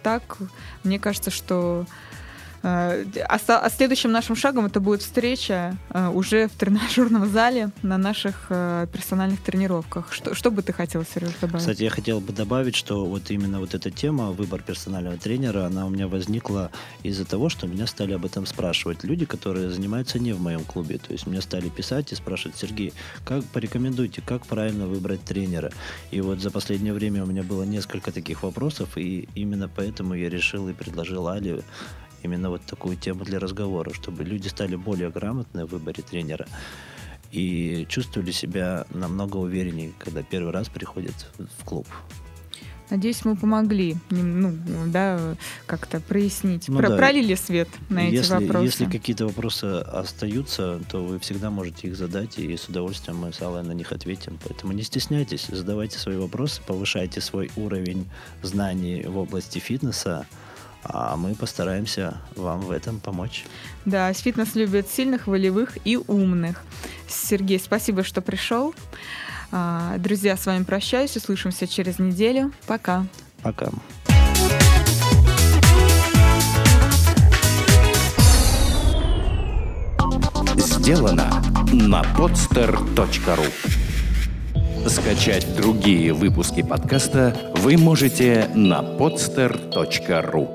так, мне кажется, что Э, а, а следующим нашим шагом это будет встреча э, уже в тренажерном зале на наших э, персональных тренировках. Что, что бы ты хотел, Сереж, добавить? Кстати, я хотел бы добавить, что вот именно вот эта тема, выбор персонального тренера, она у меня возникла из-за того, что меня стали об этом спрашивать люди, которые занимаются не в моем клубе. То есть мне стали писать и спрашивать, Сергей, как порекомендуйте, как правильно выбрать тренера? И вот за последнее время у меня было несколько таких вопросов, и именно поэтому я решил и предложил Али именно вот такую тему для разговора, чтобы люди стали более грамотны в выборе тренера и чувствовали себя намного увереннее, когда первый раз приходят в клуб. Надеюсь, мы помогли, ну, да, как-то прояснить, ну, про, да. пролили свет на если, эти вопросы. Если какие-то вопросы остаются, то вы всегда можете их задать, и с удовольствием мы с Аллой на них ответим. Поэтому не стесняйтесь, задавайте свои вопросы, повышайте свой уровень знаний в области фитнеса, а мы постараемся вам в этом помочь. Да, фитнес любит сильных, волевых и умных. Сергей, спасибо, что пришел. А, друзья, с вами прощаюсь. Услышимся через неделю. Пока. Пока. Сделано на podster.ru Скачать другие выпуски подкаста вы можете на podster.ru